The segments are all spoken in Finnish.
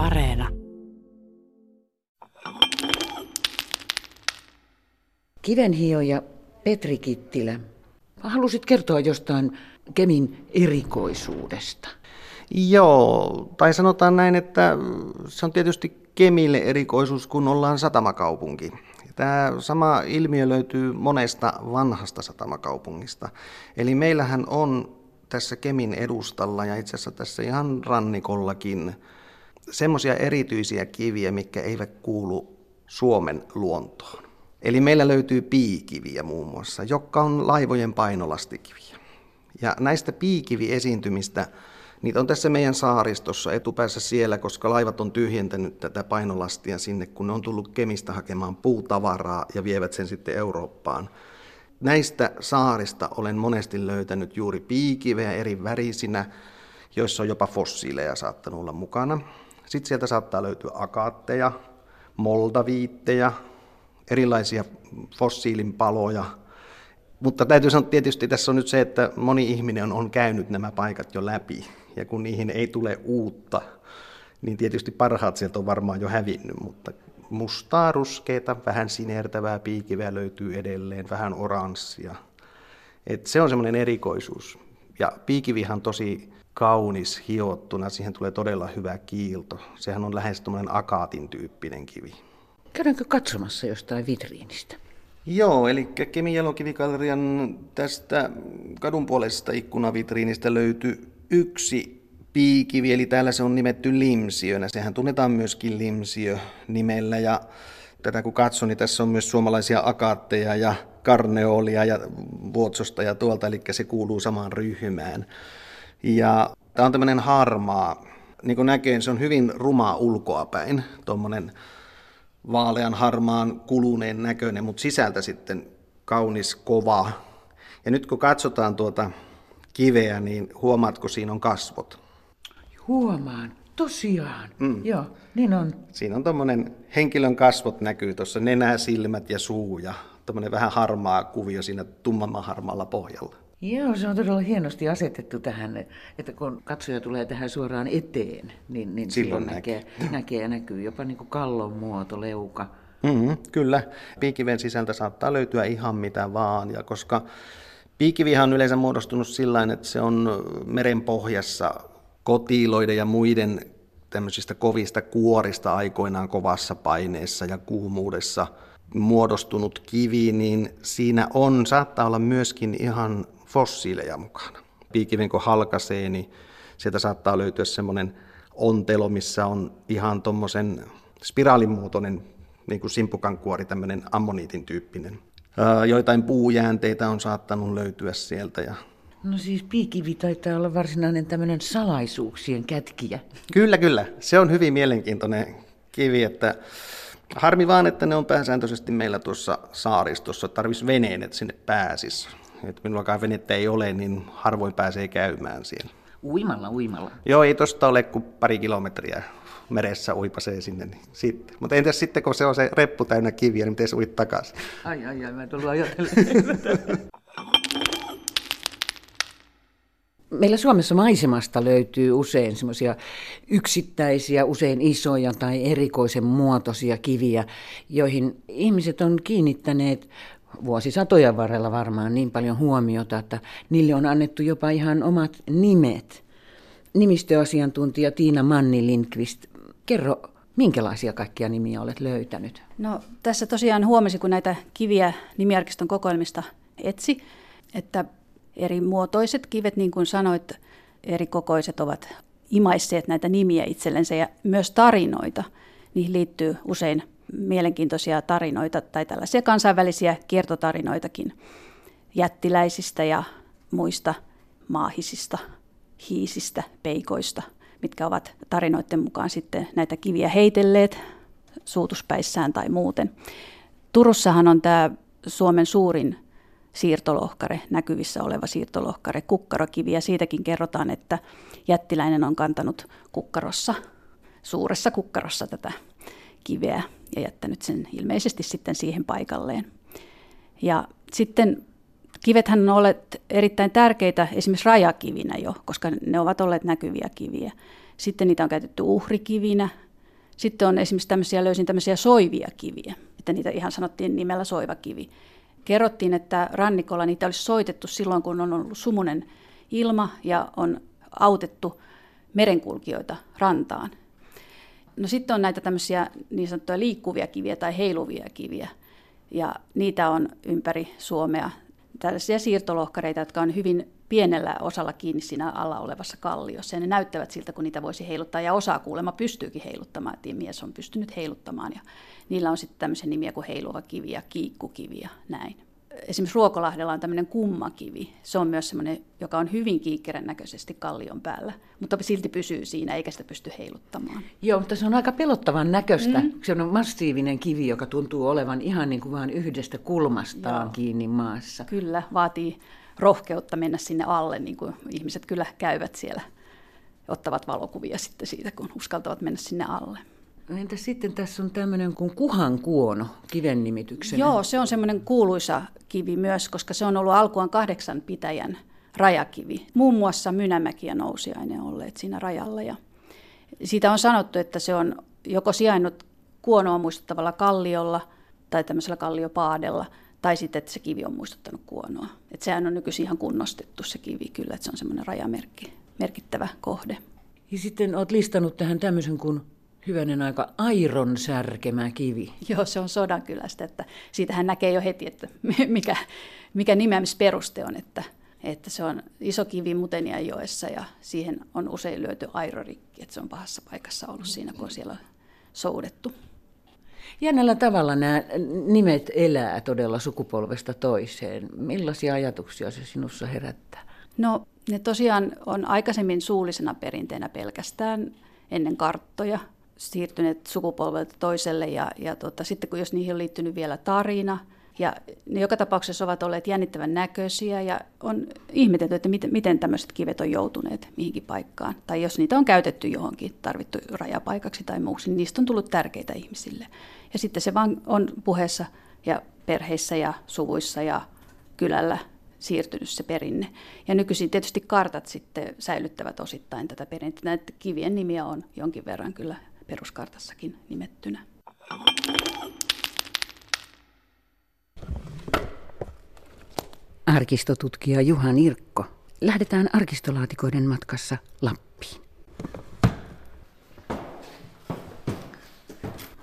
Areena. Kivenhioja Petri Kittilä, halusit kertoa jostain Kemin erikoisuudesta. Joo, tai sanotaan näin, että se on tietysti Kemille erikoisuus, kun ollaan satamakaupunki. Tämä sama ilmiö löytyy monesta vanhasta satamakaupungista. Eli meillähän on tässä Kemin edustalla ja itse asiassa tässä ihan rannikollakin semmoisia erityisiä kiviä, mikä eivät kuulu Suomen luontoon. Eli meillä löytyy piikiviä muun muassa, jotka on laivojen painolastikiviä. Ja näistä piikiviesiintymistä, niitä on tässä meidän saaristossa etupäässä siellä, koska laivat on tyhjentänyt tätä painolastia sinne, kun ne on tullut Kemistä hakemaan puutavaraa ja vievät sen sitten Eurooppaan. Näistä saarista olen monesti löytänyt juuri piikiveä eri värisinä, joissa on jopa fossiileja saattanut olla mukana. Sitten sieltä saattaa löytyä akaatteja, moldaviitteja, erilaisia fossiilinpaloja. Mutta täytyy sanoa tietysti tässä on nyt se, että moni ihminen on käynyt nämä paikat jo läpi. Ja kun niihin ei tule uutta, niin tietysti parhaat sieltä on varmaan jo hävinnyt, mutta mustaa, ruskeita, vähän sinertävää piikiveä löytyy edelleen, vähän oranssia. Et se on semmoinen erikoisuus. Ja piikivihan on tosi kaunis hiottuna, siihen tulee todella hyvä kiilto. Sehän on lähes akaatin tyyppinen kivi. Käydäänkö katsomassa jostain vitriinistä? Joo, eli Kemin jalokivigallerian tästä kadunpuoleisesta ikkunavitriinistä löytyy yksi piikivi, eli täällä se on nimetty limsiönä. Sehän tunnetaan myöskin limsiö nimellä, ja tätä kun katson, niin tässä on myös suomalaisia akaatteja ja karneolia ja vuotsosta ja tuolta, eli se kuuluu samaan ryhmään. Ja tämä on tämmöinen harmaa, niin kuin näkee, se on hyvin rumaa ulkoapäin, tuommoinen vaalean harmaan kuluneen näköinen, mutta sisältä sitten kaunis kova. Ja nyt kun katsotaan tuota kiveä, niin huomaatko siinä on kasvot? Huomaan, tosiaan. Mm. Joo, niin on. Siinä on tuommoinen henkilön kasvot näkyy tuossa, nenä, silmät ja suu ja tuommoinen vähän harmaa kuvio siinä tummamman harmaalla pohjalla. Joo, se on todella hienosti asetettu tähän, että kun katsoja tulee tähän suoraan eteen, niin, niin silloin, näkee, näkee ja näkyy jopa niin kuin kallon muoto, leuka. Mm-hmm, kyllä. Piikiven sisältä saattaa löytyä ihan mitä vaan, ja koska piikivihan on yleensä muodostunut sillä että se on meren pohjassa kotiloiden ja muiden tämmöisistä kovista kuorista aikoinaan kovassa paineessa ja kuumuudessa muodostunut kivi, niin siinä on, saattaa olla myöskin ihan fossiileja mukana. Piikiven kun halkaisee, niin sieltä saattaa löytyä semmoinen ontelo, missä on ihan tuommoisen spiraalimuotoinen niin kuin simpukankuori, tämmöinen ammoniitin tyyppinen. Joitain puujäänteitä on saattanut löytyä sieltä. Ja... No siis piikivi taitaa olla varsinainen tämmöinen salaisuuksien kätkiä. Kyllä, kyllä. Se on hyvin mielenkiintoinen kivi, että harmi vaan, että ne on pääsääntöisesti meillä tuossa saaristossa. Tarvitsisi veneen, että sinne pääsisi. Että minullakaan venettä ei ole, niin harvoin pääsee käymään siellä. Uimalla, uimalla. Joo, ei tosta ole kuin pari kilometriä meressä uipasee sinne. Niin sitten. Mutta entäs sitten, kun se on se reppu täynnä kiviä, niin miten se uit takaisin? Ai, ai, ai, mä tullut ajatellen. Meillä Suomessa maisemasta löytyy usein semmoisia yksittäisiä, usein isoja tai erikoisen muotoisia kiviä, joihin ihmiset on kiinnittäneet vuosisatojen varrella varmaan niin paljon huomiota, että niille on annettu jopa ihan omat nimet. Nimistöasiantuntija Tiina Manni Lindqvist, kerro, minkälaisia kaikkia nimiä olet löytänyt? No tässä tosiaan huomasi, kun näitä kiviä nimiarkiston kokoelmista etsi, että eri muotoiset kivet, niin kuin sanoit, eri kokoiset ovat imaisseet näitä nimiä itsellensä ja myös tarinoita. Niihin liittyy usein mielenkiintoisia tarinoita tai tällaisia kansainvälisiä kiertotarinoitakin jättiläisistä ja muista maahisista, hiisistä, peikoista, mitkä ovat tarinoiden mukaan sitten näitä kiviä heitelleet suutuspäissään tai muuten. Turussahan on tämä Suomen suurin siirtolohkare, näkyvissä oleva siirtolohkare, kukkarokivi, ja siitäkin kerrotaan, että jättiläinen on kantanut kukkarossa, suuressa kukkarossa tätä kiveä ja jättänyt sen ilmeisesti sitten siihen paikalleen. Ja sitten kivethän on olleet erittäin tärkeitä esimerkiksi rajakivinä jo, koska ne ovat olleet näkyviä kiviä. Sitten niitä on käytetty uhrikivinä, Sitten on esimerkiksi tämmöisiä, löysin tämmöisiä soivia kiviä, että niitä ihan sanottiin nimellä soivakivi. Kerrottiin, että rannikolla niitä olisi soitettu silloin, kun on ollut sumunen ilma ja on autettu merenkulkijoita rantaan. No sitten on näitä tämmöisiä niin sanottuja liikkuvia kiviä tai heiluvia kiviä, ja niitä on ympäri Suomea. Tällaisia siirtolohkareita, jotka on hyvin pienellä osalla kiinni siinä alla olevassa kalliossa. Ja ne näyttävät siltä, kun niitä voisi heiluttaa. Ja osa kuulemma pystyykin heiluttamaan. Että mies on pystynyt heiluttamaan. Ja niillä on sitten tämmöisiä nimiä kuin heiluva kivi ja kiikkukivi ja näin esimerkiksi Ruokolahdella on tämmöinen kummakivi. Se on myös semmoinen, joka on hyvin kiikkerän näköisesti kallion päällä, mutta silti pysyy siinä eikä sitä pysty heiluttamaan. Joo, mutta se on aika pelottavan näköistä. Mm. Se on massiivinen kivi, joka tuntuu olevan ihan niin kuin vain yhdestä kulmastaan Joo. kiinni maassa. Kyllä, vaatii rohkeutta mennä sinne alle, niin kuin ihmiset kyllä käyvät siellä. Ottavat valokuvia sitten siitä, kun uskaltavat mennä sinne alle. Entä sitten tässä on tämmöinen kuin kuhan kuono kiven nimityksenä? Joo, se on semmoinen kuuluisa kivi myös, koska se on ollut alkuaan kahdeksan pitäjän rajakivi. Muun muassa Mynämäki ja Nousiainen olleet siinä rajalla. Ja siitä on sanottu, että se on joko sijainnut kuonoa muistuttavalla kalliolla tai tämmöisellä kalliopaadella, tai sitten, että se kivi on muistuttanut kuonoa. Että sehän on nykyisin ihan kunnostettu se kivi kyllä, että se on semmoinen rajamerkki, merkittävä kohde. Ja sitten olet listannut tähän tämmöisen kuin hyvänen aika airon särkemä kivi. Joo, se on Sodankylästä, että siitähän näkee jo heti, että mikä, mikä nimeämisperuste on, että, että se on iso kivi joessa ja siihen on usein lyöty airorikki, että se on pahassa paikassa ollut siinä, kun on siellä soudettu. Jännällä tavalla nämä nimet elää todella sukupolvesta toiseen. Millaisia ajatuksia se sinussa herättää? No, ne tosiaan on aikaisemmin suullisena perinteenä pelkästään ennen karttoja siirtyneet sukupolvelta toiselle ja, ja tota, sitten kun jos niihin on liittynyt vielä tarina, ja ne joka tapauksessa ovat olleet jännittävän näköisiä ja on ihmetelty, että miten, miten tämmöiset kivet on joutuneet mihinkin paikkaan. Tai jos niitä on käytetty johonkin, tarvittu rajapaikaksi tai muuksi, niin niistä on tullut tärkeitä ihmisille. Ja sitten se vaan on puheessa ja perheissä ja suvuissa ja kylällä siirtynyt se perinne. Ja nykyisin tietysti kartat sitten säilyttävät osittain tätä perintää. Näitä kivien nimiä on jonkin verran kyllä peruskartassakin nimettynä. Arkistotutkija Juha Nirkko. Lähdetään arkistolaatikoiden matkassa Lappiin.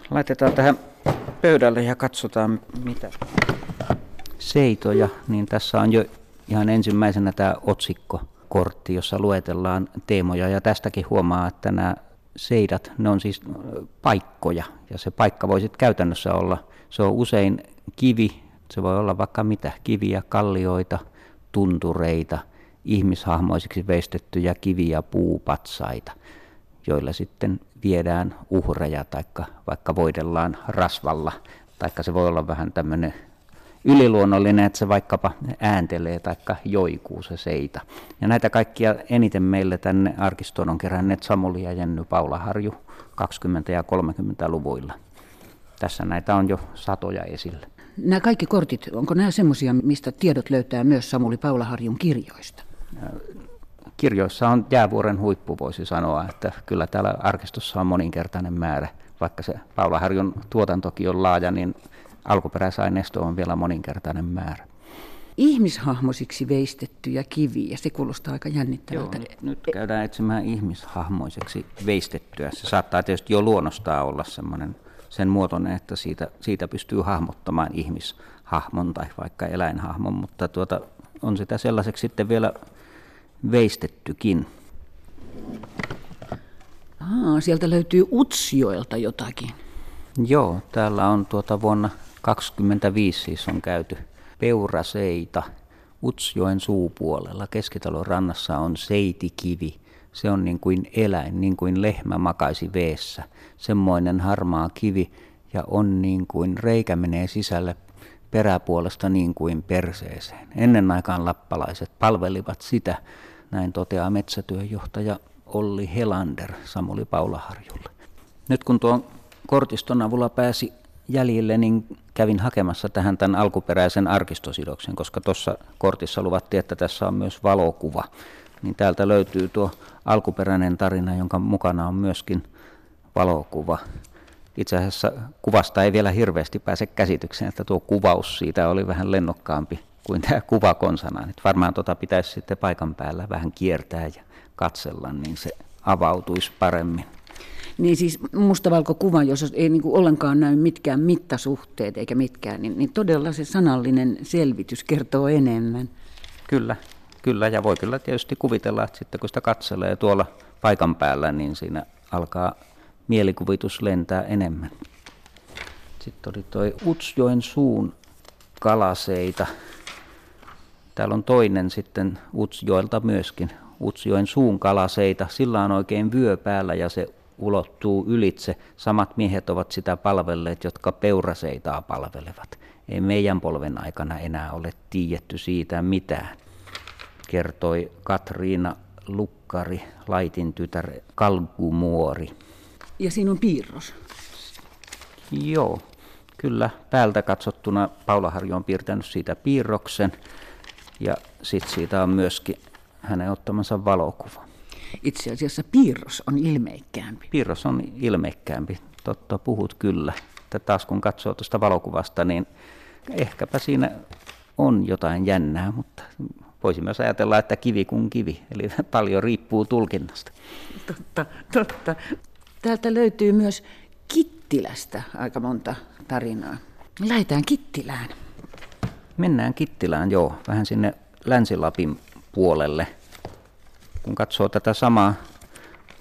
Laitetaan tähän pöydälle ja katsotaan mitä seitoja. Niin tässä on jo ihan ensimmäisenä tämä otsikkokortti, jossa luetellaan teemoja. Ja tästäkin huomaa, että nämä seidat, ne on siis paikkoja, ja se paikka voi sitten käytännössä olla, se on usein kivi, se voi olla vaikka mitä, kiviä, kallioita, tuntureita, ihmishahmoisiksi veistettyjä kiviä, puupatsaita, joilla sitten viedään uhreja, tai vaikka voidellaan rasvalla, taikka se voi olla vähän tämmöinen yliluonnollinen, että se vaikkapa ääntelee tai joikuu se seita. Ja näitä kaikkia eniten meille tänne arkistoon on keränneet Samuli ja Jenny Paulaharju 20- ja 30-luvuilla. Tässä näitä on jo satoja esillä. Nämä kaikki kortit, onko nämä semmoisia, mistä tiedot löytää myös Samuli Paulaharjun kirjoista? Kirjoissa on jäävuoren huippu, voisi sanoa, että kyllä täällä arkistossa on moninkertainen määrä. Vaikka se Paulaharjun tuotantokin on laaja, niin alkuperäisaineisto on vielä moninkertainen määrä. Ihmishahmoisiksi veistettyjä kiviä, se kuulostaa aika jännittävältä. Joo, nyt, nyt käydään etsimään ihmishahmoiseksi veistettyä. Se saattaa tietysti jo luonnostaan olla semmoinen sen muotoinen, että siitä, siitä pystyy hahmottamaan ihmishahmon tai vaikka eläinhahmon, mutta tuota, on sitä sellaiseksi sitten vielä veistettykin. Aa, sieltä löytyy Utsjoelta jotakin. Joo, täällä on tuota vuonna 25 siis on käyty Peuraseita Utsjoen suupuolella. Keskitalon rannassa on seitikivi. Se on niin kuin eläin, niin kuin lehmä makaisi veessä. Semmoinen harmaa kivi ja on niin kuin reikä menee sisälle peräpuolesta niin kuin perseeseen. Ennen aikaan lappalaiset palvelivat sitä, näin toteaa metsätyöjohtaja Olli Helander Samuli Paulaharjulle. Nyt kun tuon kortiston avulla pääsi jäljille, niin kävin hakemassa tähän tämän alkuperäisen arkistosidoksen, koska tuossa kortissa luvattiin, että tässä on myös valokuva. Niin täältä löytyy tuo alkuperäinen tarina, jonka mukana on myöskin valokuva. Itse asiassa kuvasta ei vielä hirveästi pääse käsitykseen, että tuo kuvaus siitä oli vähän lennokkaampi kuin tämä kuva konsana. Nyt varmaan tuota pitäisi sitten paikan päällä vähän kiertää ja katsella, niin se avautuisi paremmin. Niin siis mustavalkokuva, jos ei niin kuin ollenkaan näy mitkään mittasuhteet eikä mitkään, niin, niin todella se sanallinen selvitys kertoo enemmän. Kyllä, kyllä ja voi kyllä tietysti kuvitella, että sitten kun sitä katselee tuolla paikan päällä, niin siinä alkaa mielikuvitus lentää enemmän. Sitten oli toi Utsjoen suun kalaseita. Täällä on toinen sitten Utsjoelta myöskin, Utsjoen suun kalaseita. Sillä on oikein vyö päällä ja se ulottuu ylitse. Samat miehet ovat sitä palvelleet, jotka peuraseitaa palvelevat. Ei meidän polven aikana enää ole tiedetty siitä mitään, kertoi Katriina Lukkari, Laitin tytär Kalgumuori. Ja siinä on piirros. Joo, kyllä. Päältä katsottuna Paula Harjo on piirtänyt siitä piirroksen ja sitten siitä on myöskin hänen ottamansa valokuva. Itse asiassa piirros on ilmeikkäämpi. Piirros on ilmeikkäämpi, totta puhut kyllä. Että taas kun katsoo tuosta valokuvasta, niin ehkäpä siinä on jotain jännää, mutta voisi myös ajatella, että kivi kuin kivi, eli paljon riippuu tulkinnasta. Totta, totta. Täältä löytyy myös Kittilästä aika monta tarinaa. Lähdetään Kittilään. Mennään Kittilään, joo, vähän sinne Länsi-Lapin puolelle. Kun katsoo tätä samaa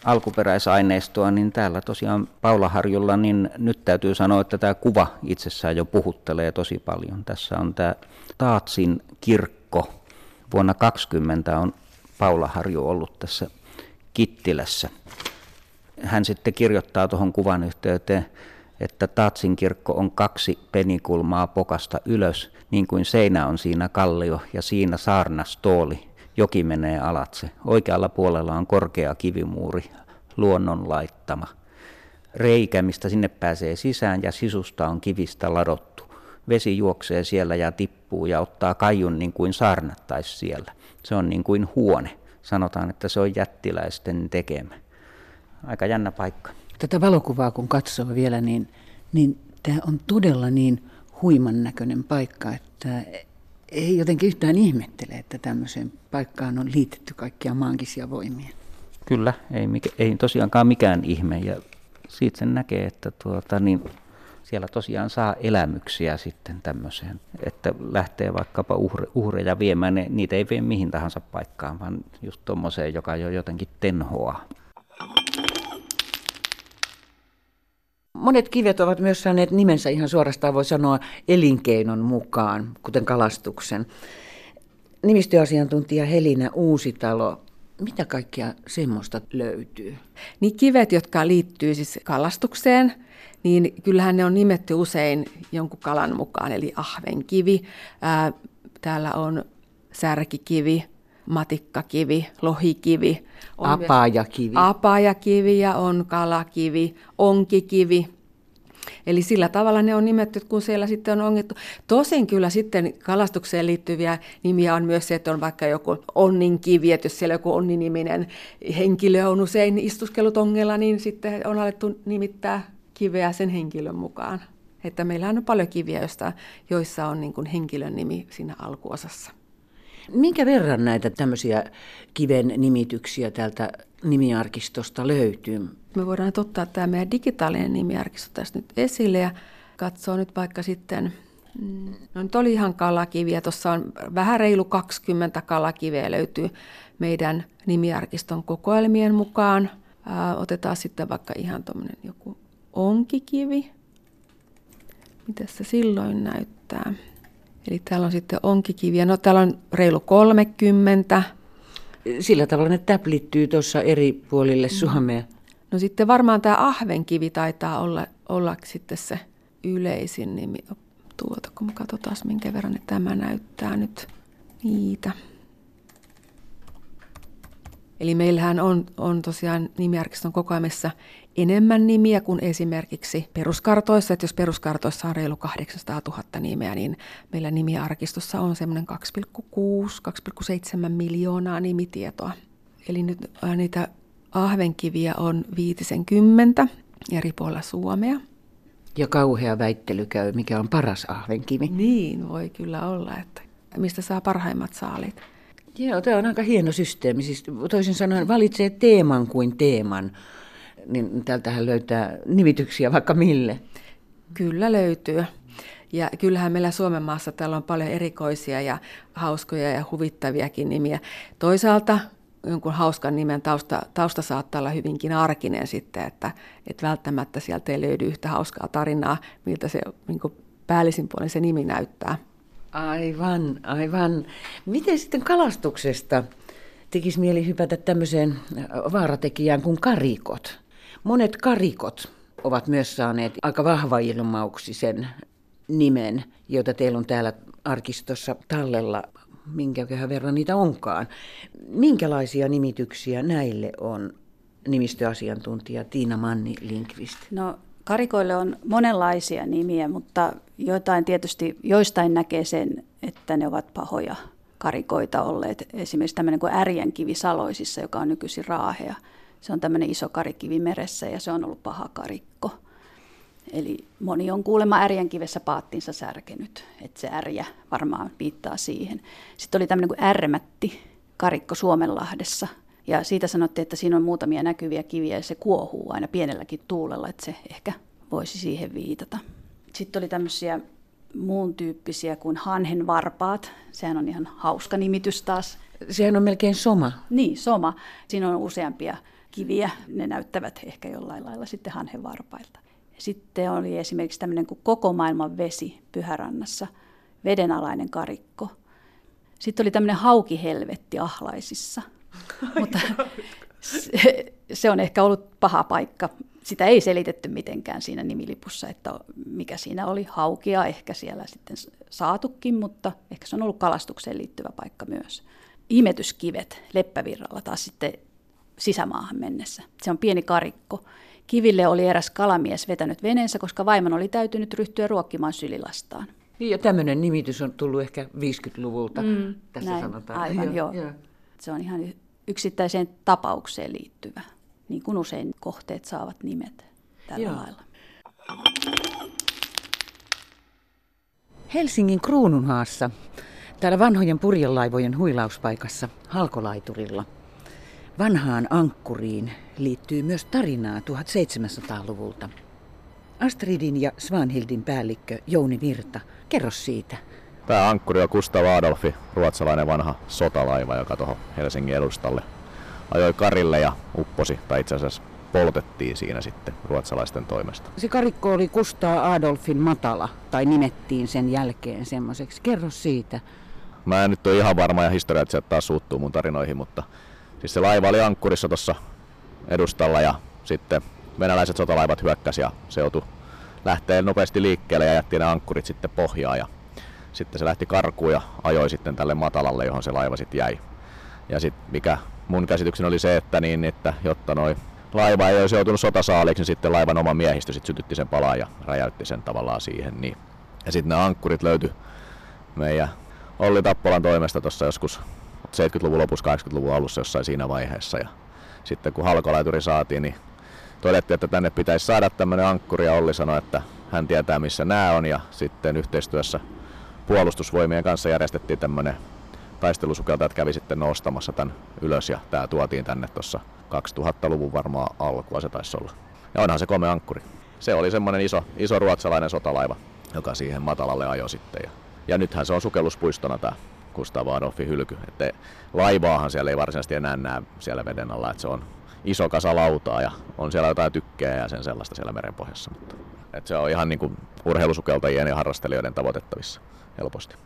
alkuperäisaineistoa, niin täällä tosiaan Paulaharjulla, niin nyt täytyy sanoa, että tämä kuva itsessään jo puhuttelee tosi paljon. Tässä on tämä Taatsin kirkko. Vuonna 20 on Paulaharju ollut tässä Kittilässä. Hän sitten kirjoittaa tuohon kuvan yhteyteen, että Taatsin kirkko on kaksi penikulmaa pokasta ylös, niin kuin seinä on siinä kallio ja siinä saarnastooli. Joki menee alatse. Oikealla puolella on korkea kivimuuri, luonnon laittama. Reikä, mistä sinne pääsee sisään ja sisusta on kivistä ladottu. Vesi juoksee siellä ja tippuu ja ottaa kaijun niin kuin saarnattaisi siellä. Se on niin kuin huone. Sanotaan, että se on jättiläisten tekemä. Aika jännä paikka. Tätä valokuvaa kun katsoo vielä, niin, niin tämä on todella niin huiman näköinen paikka, että ei jotenkin yhtään ihmettele, että tämmöiseen paikkaan on liitetty kaikkia maankisia voimia. Kyllä, ei, ei tosiaankaan mikään ihme ja siitä sen näkee, että tuota, niin siellä tosiaan saa elämyksiä sitten tämmöiseen, että lähtee vaikkapa uhre, uhreja viemään, ne, niitä ei vie mihin tahansa paikkaan, vaan just tuommoiseen, joka jo jotenkin tenhoaa. Monet kivet ovat myös saaneet nimensä ihan suorastaan voi sanoa elinkeinon mukaan, kuten kalastuksen. Nimistöasiantuntija Helina Uusitalo, mitä kaikkia semmoista löytyy? Niin kivet, jotka liittyy siis kalastukseen, niin kyllähän ne on nimetty usein jonkun kalan mukaan, eli ahvenkivi. Ää, täällä on särkikivi, matikkakivi, lohikivi. On apajakivi. Apajakivi ja on kalakivi, onkikivi. Eli sillä tavalla ne on nimetty, kun siellä sitten on ongittu. Tosin kyllä sitten kalastukseen liittyviä nimiä on myös se, että on vaikka joku onninkivi, että jos siellä joku onniniminen henkilö on usein istuskellut ongella, niin sitten on alettu nimittää kiveä sen henkilön mukaan. Että meillä on paljon kiviä, joista, joissa on niin kuin henkilön nimi siinä alkuosassa. Minkä verran näitä tämmöisiä kiven nimityksiä täältä nimiarkistosta löytyy? Me voidaan ottaa tämä meidän digitaalinen nimiarkisto tästä nyt esille ja katsoa nyt vaikka sitten, mm, no nyt oli ihan kalakiviä, tuossa on vähän reilu 20 kalakiveä löytyy meidän nimiarkiston kokoelmien mukaan. Otetaan sitten vaikka ihan tuommoinen joku onkikivi. Mitä se silloin näyttää? Eli täällä on sitten onkikiviä. No täällä on reilu 30. Sillä tavalla ne täplittyy tuossa eri puolille Suomea. No sitten varmaan tämä ahvenkivi taitaa olla, olla sitten se yleisin nimi. Tuota, kun katsotaan minkä verran tämä näyttää nyt niitä. Eli meillähän on, on tosiaan nimiarkiston kokoelmassa enemmän nimiä kuin esimerkiksi peruskartoissa. Että jos peruskartoissa on reilu 800 000 nimeä, niin meillä nimiarkistossa on semmoinen 2,6-2,7 miljoonaa nimitietoa. Eli nyt niitä ahvenkiviä on 50. eri puolilla Suomea. Ja kauhea väittely käy, mikä on paras ahvenkivi. Niin, voi kyllä olla, että mistä saa parhaimmat saalit. Joo, tämä on aika hieno systeemi. Siis toisin sanoen valitsee teeman kuin teeman, niin täältähän löytää nimityksiä vaikka mille. Kyllä löytyy. Ja kyllähän meillä Suomen maassa täällä on paljon erikoisia ja hauskoja ja huvittaviakin nimiä. Toisaalta jonkun hauskan nimen tausta, tausta saattaa olla hyvinkin arkinen sitten, että, että välttämättä sieltä ei löydy yhtä hauskaa tarinaa, miltä se niin päällisin puolin se nimi näyttää. Aivan, aivan. Miten sitten kalastuksesta tekisi mieli hypätä tämmöiseen vaaratekijään kuin karikot? Monet karikot ovat myös saaneet aika vahva ilmauksisen nimen, joita teillä on täällä arkistossa tallella, minkäköhän verran niitä onkaan. Minkälaisia nimityksiä näille on nimistöasiantuntija Tiina Manni Linkvist? No karikoille on monenlaisia nimiä, mutta jotain tietysti, joistain näkee sen, että ne ovat pahoja karikoita olleet. Esimerkiksi tämmöinen kuin Ärjänkivi Saloisissa, joka on nykyisin raahea. Se on tämmöinen iso karikivi meressä ja se on ollut paha karikko. Eli moni on kuulemma ärjänkivessä paattinsa särkenyt, että se ärjä varmaan viittaa siihen. Sitten oli tämmöinen kuin ärmätti karikko Suomenlahdessa, ja siitä sanottiin, että siinä on muutamia näkyviä kiviä ja se kuohuu aina pienelläkin tuulella, että se ehkä voisi siihen viitata. Sitten oli tämmöisiä muun tyyppisiä kuin hanhenvarpaat. Sehän on ihan hauska nimitys taas. Sehän on melkein soma. Niin, soma. Siinä on useampia kiviä. Ne näyttävät ehkä jollain lailla sitten hanhenvarpailta. Sitten oli esimerkiksi tämmöinen kuin koko maailman vesi Pyhärannassa, vedenalainen karikko. Sitten oli tämmöinen haukihelvetti Ahlaisissa. Mutta se, se on ehkä ollut paha paikka. Sitä ei selitetty mitenkään siinä nimilipussa, että mikä siinä oli haukia, ehkä siellä sitten saatukin, mutta ehkä se on ollut kalastukseen liittyvä paikka myös. Imetyskivet Leppävirralla taas sitten sisämaahan mennessä. Se on pieni karikko, Kiville oli eräs kalamies vetänyt veneensä, koska vaimon oli täytynyt ryhtyä ruokkimaan sylilastaan. Niin, ja tämmöinen nimitys on tullut ehkä 50-luvulta, mm, tässä näin, sanotaan. Aivan, joo. joo. Se on ihan yksittäiseen tapaukseen liittyvä, niin kuin usein kohteet saavat nimet tällä joo. lailla. Helsingin Kruununhaassa, täällä vanhojen purjelaivojen huilauspaikassa Halkolaiturilla – Vanhaan ankkuriin liittyy myös tarinaa 1700-luvulta. Astridin ja Svanhildin päällikkö Jouni Virta, kerro siitä. Tämä ankkuri on Gustav Adolfi, ruotsalainen vanha sotalaiva, joka tuohon Helsingin edustalle ajoi karille ja upposi, tai itse asiassa poltettiin siinä sitten ruotsalaisten toimesta. Se karikko oli Gustav Adolfin matala, tai nimettiin sen jälkeen semmoiseksi. Kerro siitä. Mä en nyt ole ihan varma ja sieltä taas suuttuu mun tarinoihin, mutta Siis se laiva oli ankkurissa tuossa edustalla ja sitten venäläiset sotalaivat hyökkäsi ja se joutui lähteä nopeasti liikkeelle ja jätti ne ankkurit sitten pohjaan ja sitten se lähti karkuun ja ajoi sitten tälle matalalle, johon se laiva sitten jäi. Ja sitten mikä mun käsitykseni oli se, että, niin, että jotta noi laiva ei olisi joutunut sotasaaliksi, niin sitten laivan oma miehistö sitten sytytti sen palaan ja räjäytti sen tavallaan siihen. Niin. Ja sitten ne ankkurit löytyi meidän Olli Tappolan toimesta tuossa joskus 70-luvun lopussa, 80-luvun alussa jossain siinä vaiheessa. Ja sitten kun halkolaituri saatiin, niin todettiin, että tänne pitäisi saada tämmöinen ankkuri ja Olli sanoi, että hän tietää missä nämä on ja sitten yhteistyössä puolustusvoimien kanssa järjestettiin tämmöinen taistelusukelta, että kävi sitten nostamassa tämän ylös ja tämä tuotiin tänne tuossa 2000-luvun varmaan alkua se taisi olla. Ja onhan se kome ankkuri. Se oli semmoinen iso, iso ruotsalainen sotalaiva, joka siihen matalalle ajoi sitten. Ja, ja nythän se on sukelluspuistona tämä Gustav Adolfin hylky. Että laivaahan siellä ei varsinaisesti enää näe siellä veden alla, että se on iso kasa lautaa ja on siellä jotain tykkää ja sen sellaista siellä merenpohjassa. Mutta, että se on ihan niin kuin urheilusukeltajien ja harrastelijoiden tavoitettavissa helposti.